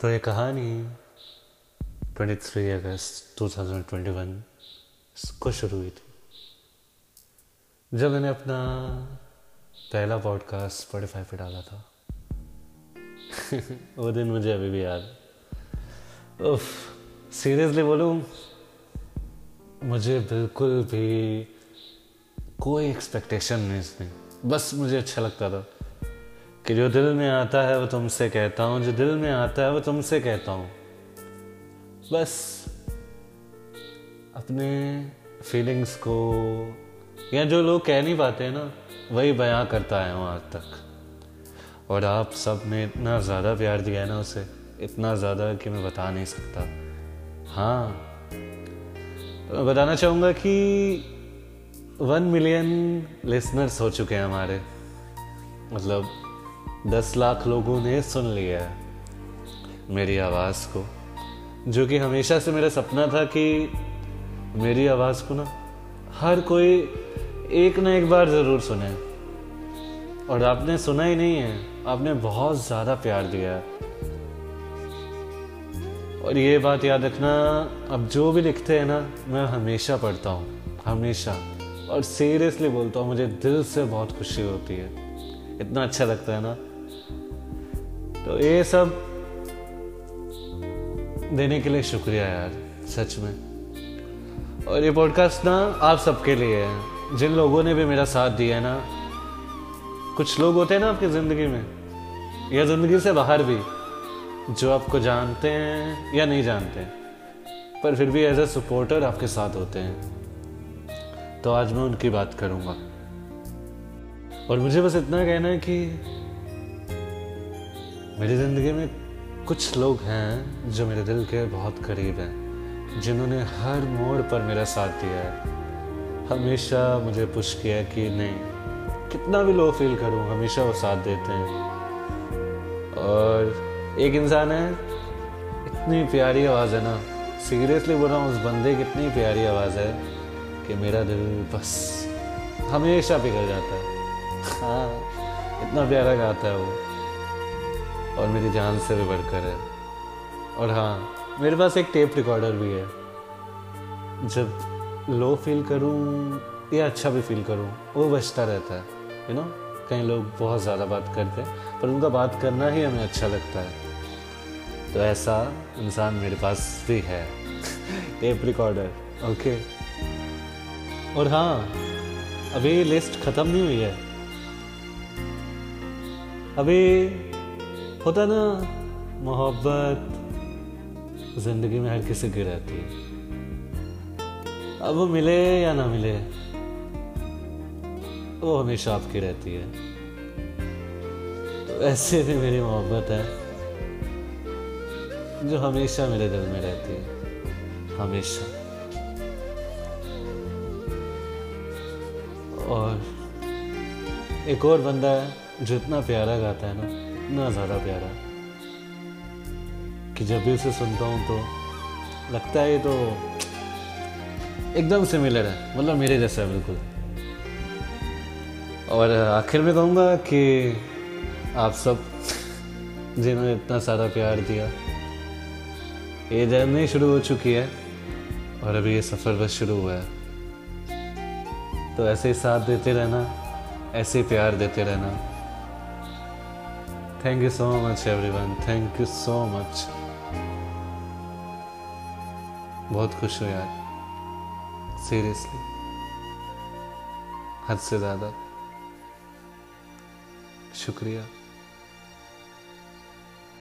तो ये कहानी 23 अगस्त 2021 को शुरू हुई थी। जब मैंने अपना पहला पॉडकास्ट स्पॉटिफाई पे डाला था। वो दिन मुझे अभी भी याद सीरियसली बोलूँ, मुझे बिल्कुल भी कोई एक्सपेक्टेशन नहीं इसमें बस मुझे अच्छा लगता था। कि जो दिल में आता है वो तुमसे कहता हूँ, जो दिल में आता है वो तुमसे कहता हूँ। बस अपने फीलिंग्स को, या जो लोग कह नहीं पाते हैं ना, वही बयां करता है आज तक। और आप सबने इतना ज़्यादा प्यार दिया है ना उसे, इतना ज़्यादा कि मैं बता नहीं सकता। हाँ मैं बताना चाहूँगा कि वन मिलियन लिसनर्स हो चुके हैं हमारे। मतलब दस लाख लोगों ने सुन लिया है मेरी आवाज़ को। जो कि हमेशा से मेरा सपना था कि मेरी आवाज़ को ना हर कोई एक ना एक बार ज़रूर सुने। और आपने सुना ही नहीं है, आपने बहुत ज़्यादा प्यार दिया है। और ये बात याद रखना, अब जो भी लिखते हैं ना, मैं हमेशा पढ़ता हूँ, हमेशा। और सीरियसली बोलता हूँ, मुझे दिल से बहुत खुशी होती है। इतना अच्छा लगता है ना। तो ये सब देने के लिए शुक्रिया यार, सच में। और ये पॉडकास्ट ना आप सबके लिए है। जिन लोगों ने भी मेरा साथ दिया है ना, कुछ लोग होते हैं ना आपकी ज़िंदगी में, या ज़िंदगी से बाहर भी, जो आपको जानते हैं या नहीं जानते, पर फिर भी एज ए सपोर्टर आपके साथ होते हैं। तो आज मैं उनकी बात करूँगा। और मुझे बस इतना कहना है कि मेरी ज़िंदगी में कुछ लोग हैं जो मेरे दिल के बहुत करीब हैं, जिन्होंने हर मोड़ पर मेरा साथ दिया है। हमेशा मुझे पुश किया कि नहीं, कितना भी लो फील करूँ, हमेशा वो साथ देते हैं। और एक इंसान है, इतनी प्यारी आवाज़ है ना सीरियसली बोल रहा हूँ, उस बंदे की इतनी प्यारी आवाज़ है कि मेरा दिल बस हमेशा पिघल जाता है। हाँ इतना प्यारा गाता है वो। और मेरी जान से भी बढ़कर है। और हाँ मेरे पास एक टेप रिकॉर्डर भी है। जब लो फील करूँ या अच्छा भी फील करूँ, वो बचता रहता है यू नो कई लोग बहुत ज़्यादा बात करते हैं, पर उनका बात करना ही हमें अच्छा लगता है। तो ऐसा इंसान मेरे पास भी है। टेप रिकॉर्डर ओके और हाँ अभी लिस्ट ख़त्म नहीं हुई है। अभी होता ना, मोहब्बत ज़िंदगी में हर किसी की रहती है। अब वो मिले या ना मिले, वो हमेशा आपकी रहती है। तो ऐसे भी मेरी मोहब्बत है, जो हमेशा मेरे दिल में रहती है। हमेशा। और एक और बंदा है जो इतना प्यारा गाता है ना इतना ज़्यादा प्यारा कि जब भी उसे सुनता हूँ तो लगता है ये तो एकदम सिमिलर है मतलब मेरे जैसा है बिल्कुल। और आखिर में कहूँगा कि आप सब जिन्होंने इतना सारा प्यार दिया, ये जर्नी शुरू हो चुकी है और अभी ये सफ़र बस शुरू हुआ है। तो ऐसे ही साथ देते रहना, ऐसे प्यार देते रहना। Thank you so much everyone thank you so much बहुत खुश हो यार। सीरियसली हद से ज़्यादा। शुक्रिया।